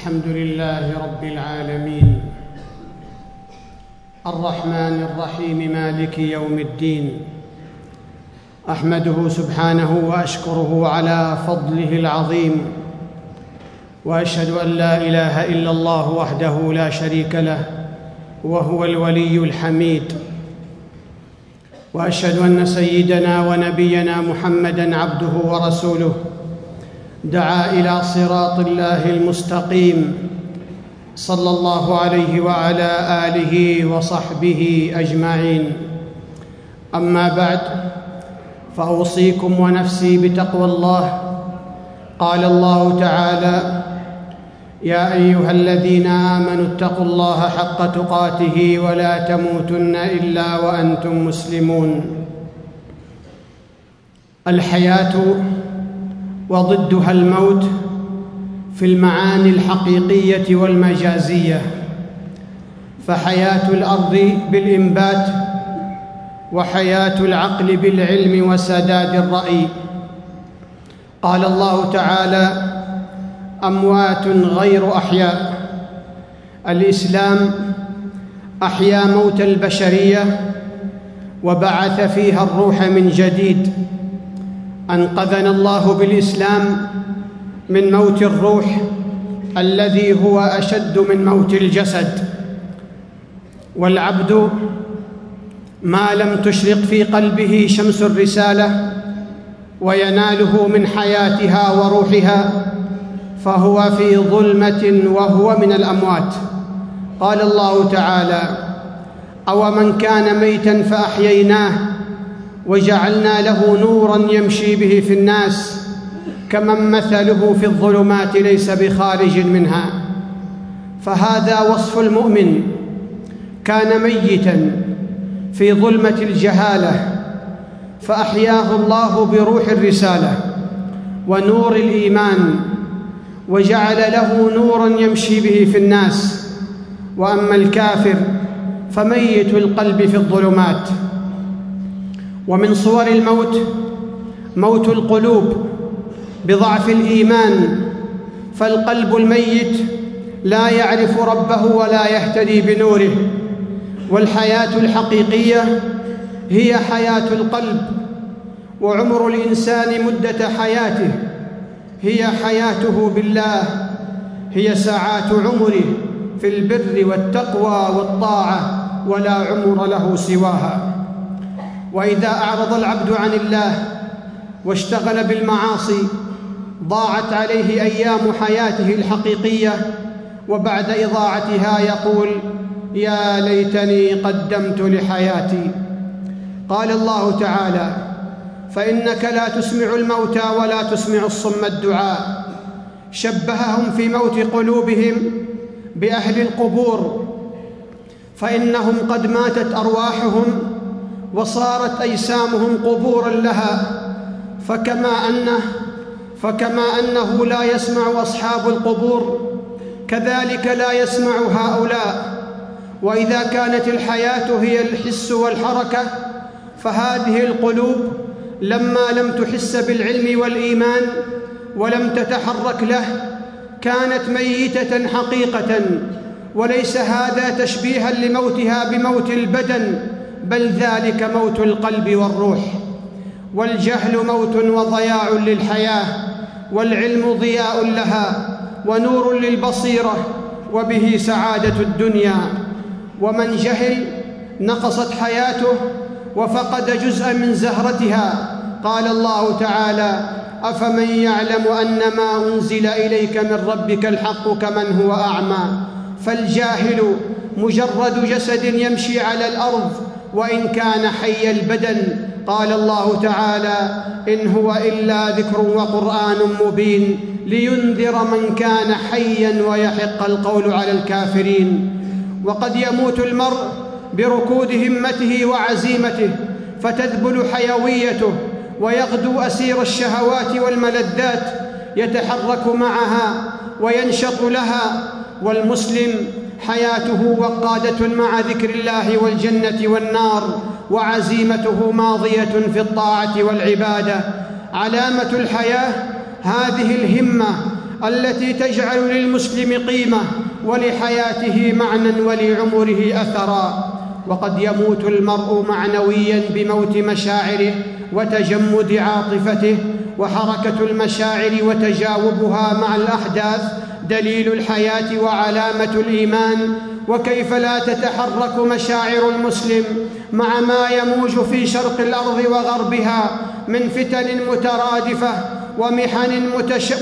الحمد لله رب العالمين. الرحمن الرحيم مالك يوم الدين. أحمده سبحانه وأشكره على فضله العظيم. وأشهد أن لا إله إلا الله وحده لا شريك له وهو الولي الحميد. وأشهد أن سيدنا ونبينا محمدا عبده ورسوله. دعا إلى صراط الله المستقيم صلى الله عليه وعلى آله وصحبه أجمعين. أما بعد فأوصيكم ونفسي بتقوى الله. قال الله تعالى يا أيها الذين آمنوا اتقوا الله حق تقاته ولا تموتن إلا وأنتم مسلمون. الحياة وضدها الموت في المعاني الحقيقية والمجازية. فحياة الأرض بالإنبات وحياة العقل بالعلم وسداد الرأي. قال الله تعالى أموات غير أحياء. الإسلام أحيا موت البشرية وبعث فيها الروح من جديد. أنقذنا الله بالإسلام من موت الروح الذي هو أشد من موت الجسد. والعبد ما لم تشرق في قلبه شمس الرسالة ويناله من حياتها وروحها فهو في ظلمة وهو من الأموات. قال الله تعالى أو من كان ميتا فأحييناه وجعلنا له نورا يمشي به في الناس كمن مثله في الظلمات ليس بخارج منها. فهذا وصف المؤمن كان ميتا في ظلمة الجهالة فأحياه الله بروح الرسالة ونور الإيمان وجعل له نورا يمشي به في الناس. وأما الكافر فميت القلب في الظلمات. ومن صور الموت موت القلوب بضعف الإيمان فالقلب الميت لا يعرف ربه ولا يهتدي بنوره والحياة الحقيقية هي حياة القلب وعمر الإنسان مدة حياته هي حياته بالله هي ساعات عمره في البر والتقوى والطاعة ولا عمر له سواها. وإذا أعرض العبد عن الله واشتغل بالمعاصي ضاعت عليه أيام حياته الحقيقية وبعد إضاعتها يقول يا ليتني قدمت لحياتي قال الله تعالى فإنك لا تسمع الموتى ولا تسمع الصم الدعاء شبههم في موت قلوبهم بأهل القبور فإنهم قد ماتت أرواحهم وصارت أجسامهم قبورا لها فكما أنه فكما أنه لا يسمع أصحاب القبور كذلك لا يسمع هؤلاء. وإذا كانت الحياة هي الحس والحركة فهذه القلوب لما لم تحس بالعلم والإيمان ولم تتحرك له كانت ميتة حقيقة وليس هذا تشبيها لموتها بموت البدن. بل ذلك موت القلب والروح والجهل موت وضياع للحياة والعلم ضياء لها ونور للبصيرة وبه سعادة الدنيا. ومن جهل نقصت حياته وفقد جزءا من زهرتها. قال الله تعالى أفمن يعلم أن ما أنزل إليك من ربك الحق كمن هو أعمى؟ فالجاهل مجرد جسد يمشي على الأرض وإن كان حي البدن قال الله تعالى إن هو إلا ذكر وقرآن مبين لينذر من كان حيا ويحق القول على الكافرين. وقد يموت المرء بركود همته وعزيمته فتذبل حيويته ويغدو أسير الشهوات والملذات يتحرك معها وينشط لها والمسلم حياته وقادة مع ذكر الله والجنة والنار وعزيمته ماضية في الطاعة والعبادة. علامة الحياة هذه الهمة التي تجعل للمسلم قيمة ولحياته معنى ولعمره أثرا. وقد يموت المرء معنويا بموت مشاعره وتجمد عاطفته وحركة المشاعر وتجاوبها مع الأحداث دليل الحياة وعلامة الإيمان وكيف لا تتحرك مشاعر المسلم مع ما يموج في شرق الأرض وغربها من فتن مترادفة ومحن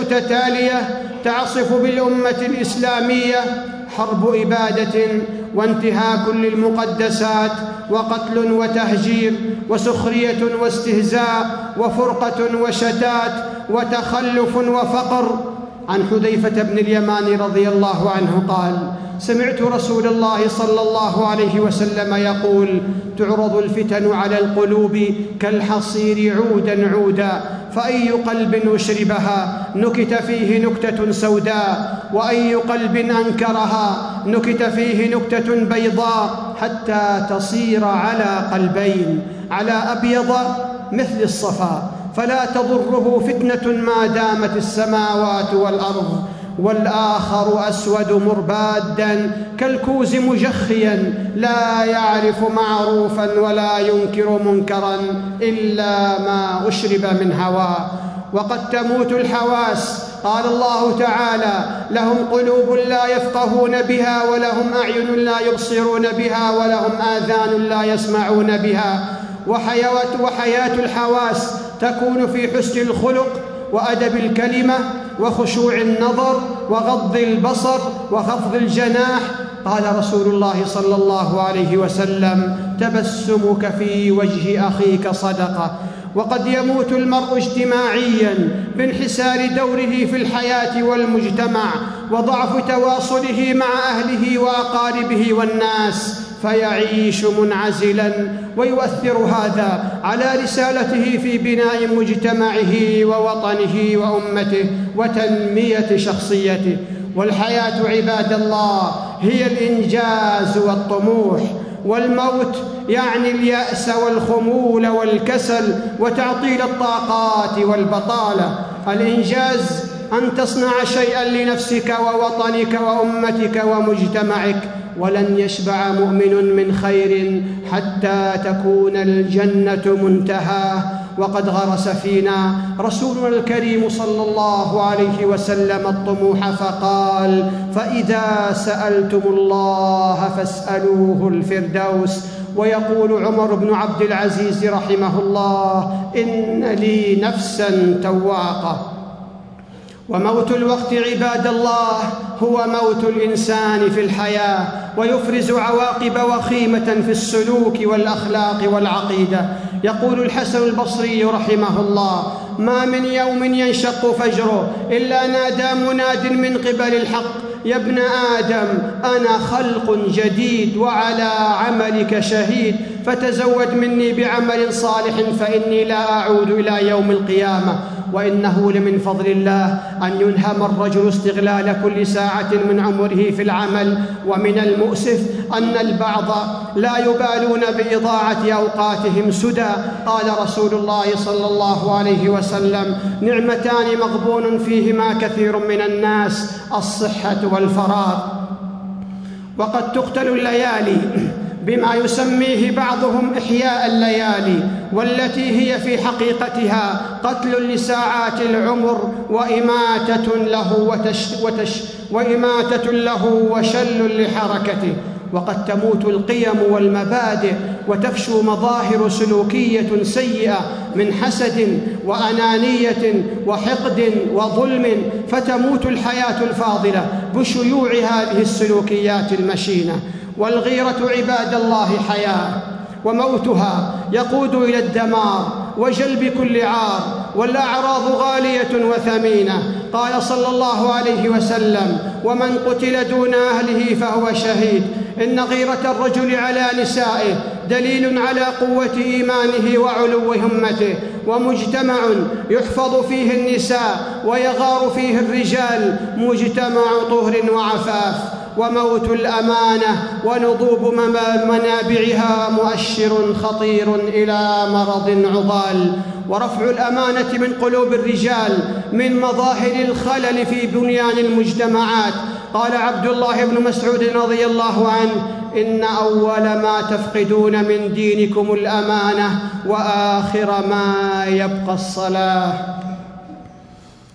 متتالية تعصف بالأمة الإسلامية؟ حرب إبادة وانتهاك للمقدسات وقتل وتهجير وسخرية واستهزاء وفرقة وشتات وتخلف وفقر عن حذيفة بن اليمان رضي الله عنه قال سمعت رسول الله صلى الله عليه وسلم يقول تعرض الفتن على القلوب كالحصير عودا عودا فأي قلب أشربها نكت فيه نكتة سوداء وأي قلب أنكرها نكت فيه نكتة بيضاء حتى تصير على قلبين على أبيض مثل الصفا. فلا تضره فتنة ما دامت السماوات والأرض والآخر أسود مربادا كالكوز مجخيا لا يعرف معروفا ولا ينكر منكرا إلا ما أشرب من هواه وقد تموت الحواس. قال الله تعالى لهم قلوب لا يفقهون بها ولهم أعين لا يبصرون بها ولهم آذان لا يسمعون بها. وحياة الحواس تكون في حسن الخلق وأدب الكلمة وخشوع النظر وغض البصر وخفض الجناح. قال رسول الله صلى الله عليه وسلم تبسمك في وجه أخيك صدقة وقد يموت المرء اجتماعيا بانحسار دوره في الحياة والمجتمع وضعف تواصله مع أهله وأقاربه والناس فيعيش منعزلا ويؤثر هذا على رسالته في بناء مجتمعه ووطنه وأمته وتنمية شخصيته. والحياة عباد الله هي الإنجاز والطموح والموت يعني اليأس والخمول والكسل وتعطيل الطاقات والبطالة. الإنجاز أن تصنع شيئا لنفسك ووطنك وأمتك ومجتمعك. ولن يشبع مؤمن من خير حتى تكون الجنة منتهاه وقد غرس فينا رسولنا الكريم صلى الله عليه وسلم الطموح فقال فإذا سألتم الله فاسألوه الفردوس ويقول عمر بن عبد العزيز رحمه الله إن لي نفسا تواقة وموت الوقت عباد الله هو موت الإنسان في الحياة ويفرز عواقب وخيمة في السلوك والأخلاق والعقيدة. يقول الحسن البصري رحمه الله ما من يوم ينشق فجره إلا نادى مناد من قبل الحق. يا ابن آدم أنا خلق جديد وعلى عملك شهيد. فتزود مني بعمل صالح فإني لا أعود إلى يوم القيامة. وإنه لمن فضل الله أن ينهم الرجل استغلال كل ساعة من عمره في العمل. ومن المؤسف أن البعض لا يبالون بإضاعة أوقاتهم سدى. قال رسول الله صلى الله عليه وسلم نعمتان مغبون فيهما كثير من الناس الصحة والفراغ. وقد تقتل الليالي بما يسميه بعضهم إحياء الليالي والتي هي في حقيقتها قتل لساعات العمر وإماتة له وتش وتش وإماتة له وشل لحركته. وقد تموت القيم والمبادئ وتفشو مظاهر سلوكية سيئة من حسد وأنانية وحقد وظلم فتموت الحياة الفاضلة بشيوع هذه السلوكيات المشينة. والغيرة عباد الله حياة وموتها يقود إلى الدمار وجلب كل عار والأعراض غالية وثمينة. قال صلى الله عليه وسلم ومن قتل دون أهله فهو شهيد. إن غيرة الرجل على نسائه دليل على قوة إيمانه وعلو همته ومجتمع يحفظ فيه النساء ويغار فيه الرجال مجتمع طهر وعفاف. وموت الأمانة ونضوب منابعها مؤشر خطير إلى مرض عضال. ورفع الأمانة من قلوب الرجال من مظاهر الخلل في بنيان المجتمعات. قال عبد الله بن مسعود رضي الله عنه إن أول ما تفقدون من دينكم الأمانة وآخر ما يبقى الصلاة.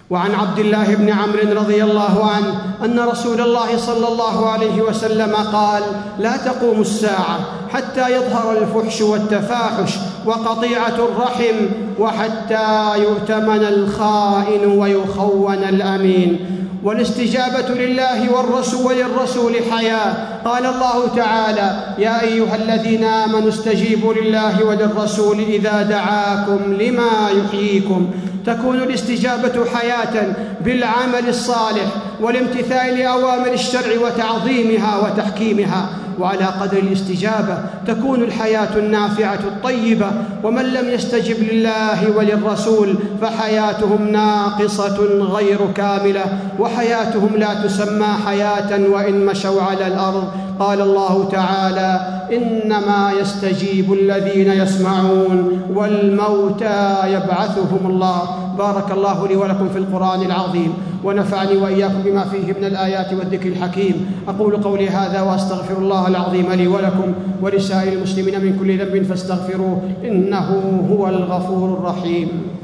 وعن عبد الله بن عمرو رضي الله عنه أن رسول الله صلى الله عليه وسلم قال لا تقوم الساعة حتى يظهر الفحش والتفاحش وقطيعة الرحم وحتى يؤتمن الخائن ويخون الأمين. والاستجابة لله والرسول وللرسول حياة. قال الله تعالى يا أيها الذين آمنوا استجيبوا لله وللرسول إذا دعاكم لما يحييكم. تكون الاستجابة حياة بالعمل الصالح والامتثال لأوامر الشرع وتعظيمها وتحكيمها. وعلى قدر الاستجابة تكون الحياة النافعة الطيبة ومن لم يستجب لله وللرسول فحياتهم ناقصة غير كاملة وحياتهم لا تسمى حياة وإن مشوا على الأرض. قال الله تعالى إنما يستجيب الذين يسمعون والموتى يبعثهم الله. بارك الله لي ولكم في القرآن العظيم ونفعني وإياكم بما فيه من الآيات والذكر الحكيم. أقول قولي هذا وأستغفر الله العظيم لي ولكم ولسائر المسلمين من كل ذنب فاستغفروه إنه هو الغفور الرحيم.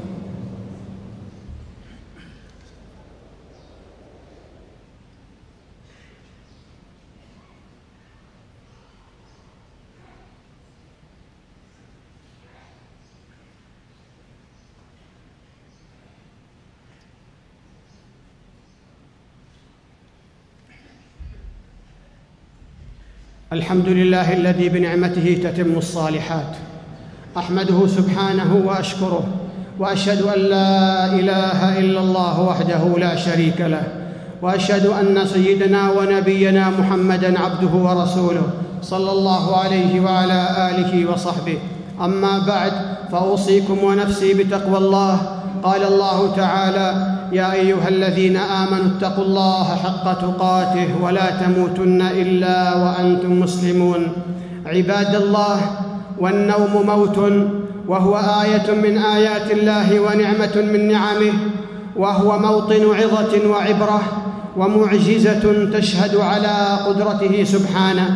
الحمد لله الذي بنعمته تتم الصالحات. أحمده سبحانه وأشكره وأشهد أن لا إله إلا الله وحده لا شريك له وأشهد أن سيدنا ونبينا محمدا عبده ورسوله صلى الله عليه وعلى آله وصحبه. أما بعد فأوصيكم ونفسي بتقوى الله. قال الله تعالى يا أيها الذين آمنوا اتقوا الله حق تقاته ولا تموتن إلا وأنتم مسلمون. عباد الله والنوم موت وهو آية من آيات الله ونعمة من نعمه وهو موطن عظة وعبرة ومعجزة تشهد على قدرته سبحانه.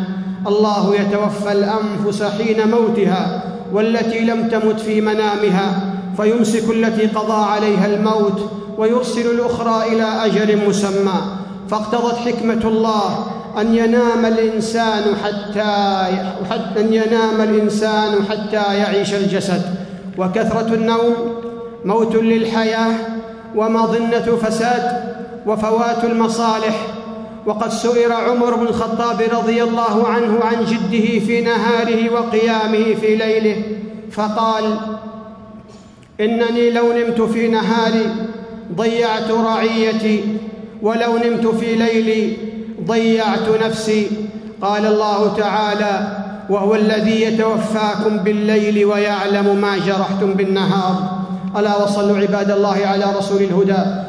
الله يتوفى الأنفس حين موتها والتي لم تمت في منامها فيمسك التي قضى عليها الموت ويرسل الأخرى إلى أجل مسمى. فاقتضت حكمة الله أن ينام الإنسان حتى أن ينام الإنسان حتى يعيش الجسد. وكثرة النوم موت للحياة ومظنه فساد وفوات المصالح وقد سئر عمر بن الخطاب رضي الله عنه عن جده في نهاره وقيامه في ليله فقال إنني لو نمت في نهاري ضيعت رعيتي ولو نمت في ليلي ضيعت نفسي. قال الله تعالى وهو الذي يتوفاكم بالليل ويعلم ما جرحتم بالنهار. ألا وصلوا عباد الله على رسول الهدى.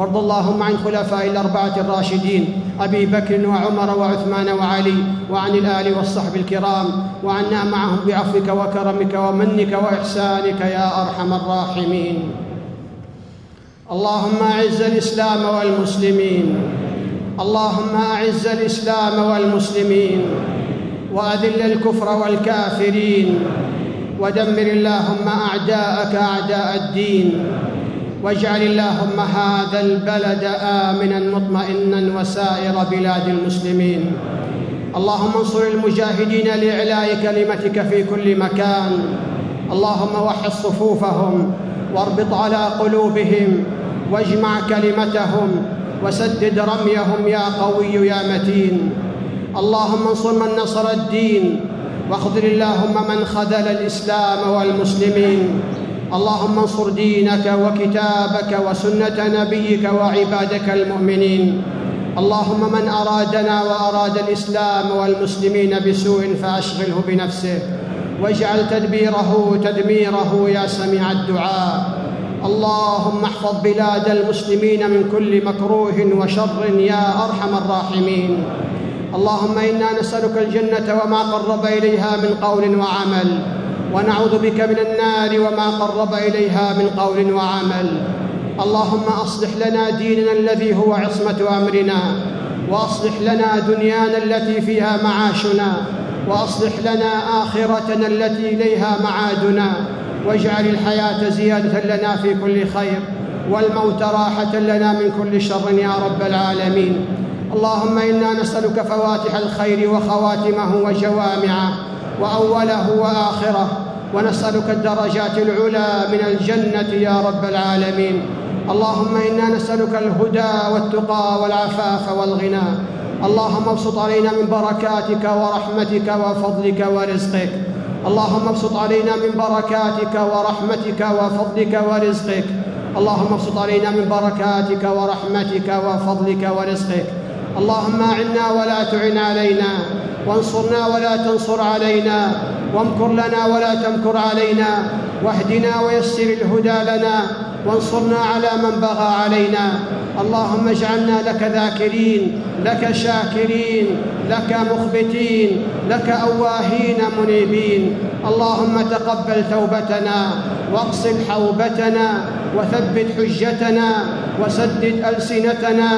وارض اللهم عن خلفاء الأربعة الراشدين أبي بكر وعمر وعثمان وعلي وعن الآل والصحب الكرام وعنا معهم بعفوك وكرمك ومنك وإحسانك يا أرحم الراحمين. اللهم أعز الإسلام والمسلمين. اللهم أعز الإسلام والمسلمين. وأذل الكفر والكافرين. ودمر اللهم أعداءك أعداء الدين. واجعل اللهم هذا البلد آمنا مطمئنا وسائر بلاد المسلمين. اللهم انصر المجاهدين لإعلاء كلمتك في كل مكان. اللهم وحد صفوفهم واربط على قلوبهم واجمع كلمتهم وسدد رميهم يا قوي يا متين. اللهم انصر من نصر الدين واخذل اللهم من خذل الإسلام والمسلمين. اللهم انصر دينك وكتابك وسنة نبيك وعبادك المؤمنين. اللهم من أرادنا وأراد الإسلام والمسلمين بسوء فأشغله بنفسه. واجعل تدبيره تدميره يا سميع الدعاء. اللهم احفظ بلاد المسلمين من كل مكروه وشر يا أرحم الراحمين. اللهم إنا نسألك الجنة وما قرب إليها من قول وعمل. ونعوذ بك من النار وما قرب إليها من قول وعمل. اللهم أصلح لنا ديننا الذي هو عصمة أمرنا وأصلح لنا دنيانا التي فيها معاشنا وأصلح لنا آخرتنا التي إليها معادنا واجعل الحياة زيادة لنا في كل خير والموت راحة لنا من كل شر يا رب العالمين. اللهم إنا نسألك فواتح الخير وخواتمه وجوامعه وأوله وآخره ونسألك الدرجات العلى من الجنة يا رب العالمين. اللهم إنا نسألك الهدى والتقى والعفاف والغنى. اللهم ابسط علينا من بركاتك ورحمتك وفضلك ورزقك. اللهم ابسط علينا من بركاتك ورحمتك وفضلك ورزقك. اللهم ابسط علينا من بركاتك ورحمتك وفضلك ورزقك. اللهم اعنا ولا تعن علينا وانصرنا ولا تنصر علينا وامكر لنا ولا تمكر علينا واهدنا ويسر الهدى لنا وانصرنا على من بغى علينا. اللهم اجعلنا لك ذاكرين لك شاكرين لك مخبتين لك أواهين منيبين. اللهم تقبل توبتنا واقصد حوبتنا وثبت حجتنا وسدد ألسنتنا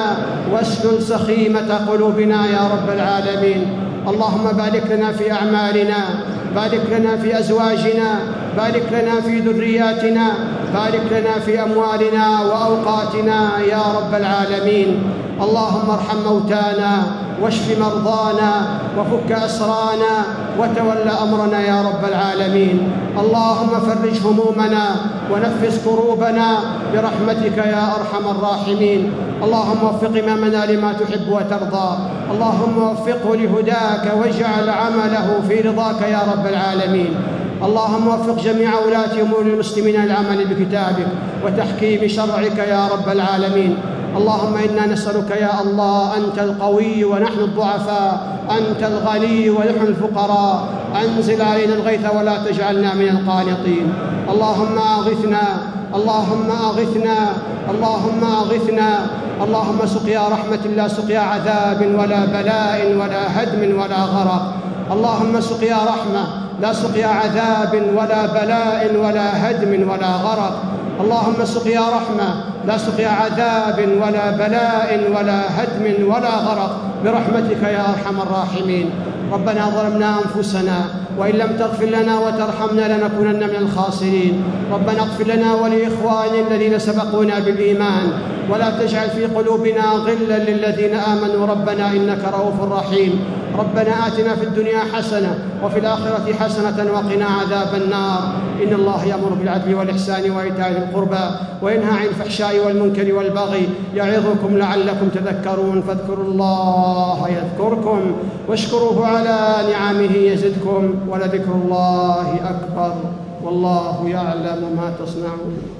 واسلل سخيمة قلوبنا يا رب العالمين. اللهم بارك لنا في أعمالنا بارك لنا في أزواجنا بارك لنا في ذرياتنا بارك لنا في أموالنا وأوقاتنا يا رب العالمين. اللهم ارحم موتانا واشف مرضانا وفك أسرانا وتول أمرنا يا رب العالمين. اللهم فرج همومنا ونفس كروبنا برحمتك يا أرحم الراحمين. اللهم وفق امامنا لما تحب وترضى. اللهم وفقه لهداك واجعل عمله في رضاك يا رب العالمين. اللهم وفق جميع ولاة أمور المسلمين للعمل بكتابك وتحكيم شرعك يا رب العالمين. اللهم إنا نسألك يا الله أنت القوي ونحن الضعفاء أنت الغني ونحن الفقراء. أنزل علينا الغيث ولا تجعلنا من القانطين. اللهم أغثنا اللهم أغثنا اللهم أغثنا. اللهم سقيا رحمة لا سقيا عذاب ولا بلاء ولا هدم ولا غرق. اللهم سقيا رحمة لا سقيا عذاب ولا بلاء ولا هدم ولا غرق. اللهم سقيا رحمة لا سقيا عذاب ولا بلاء ولا هدم ولا غرق. برحمتك يا أرحم الراحمين. ربنا ظلمنا أنفسنا وإن لم تغفر لنا وترحمنا لنكونن من الخاسرين. ربنا اغفر لنا ولإخواننا الذين سبقونا بالإيمان. ولا تجعل في قلوبنا غلا للذين آمنوا. ربنا إنك رؤوف رحيم. ربنا آتنا في الدنيا حسنة وفي الآخرة حسنة وقنا عذاب النار. إن الله يأمر بالعدل والإحسان وإيتاء ذي القربى وينهى عن الفحشاء والمنكر والبغي يعظكم لعلكم تذكرون. فاذكروا الله يذكركم واشكروه على نعمه يزدكم. ولذكر الله أكبر والله يعلم ما تصنعون.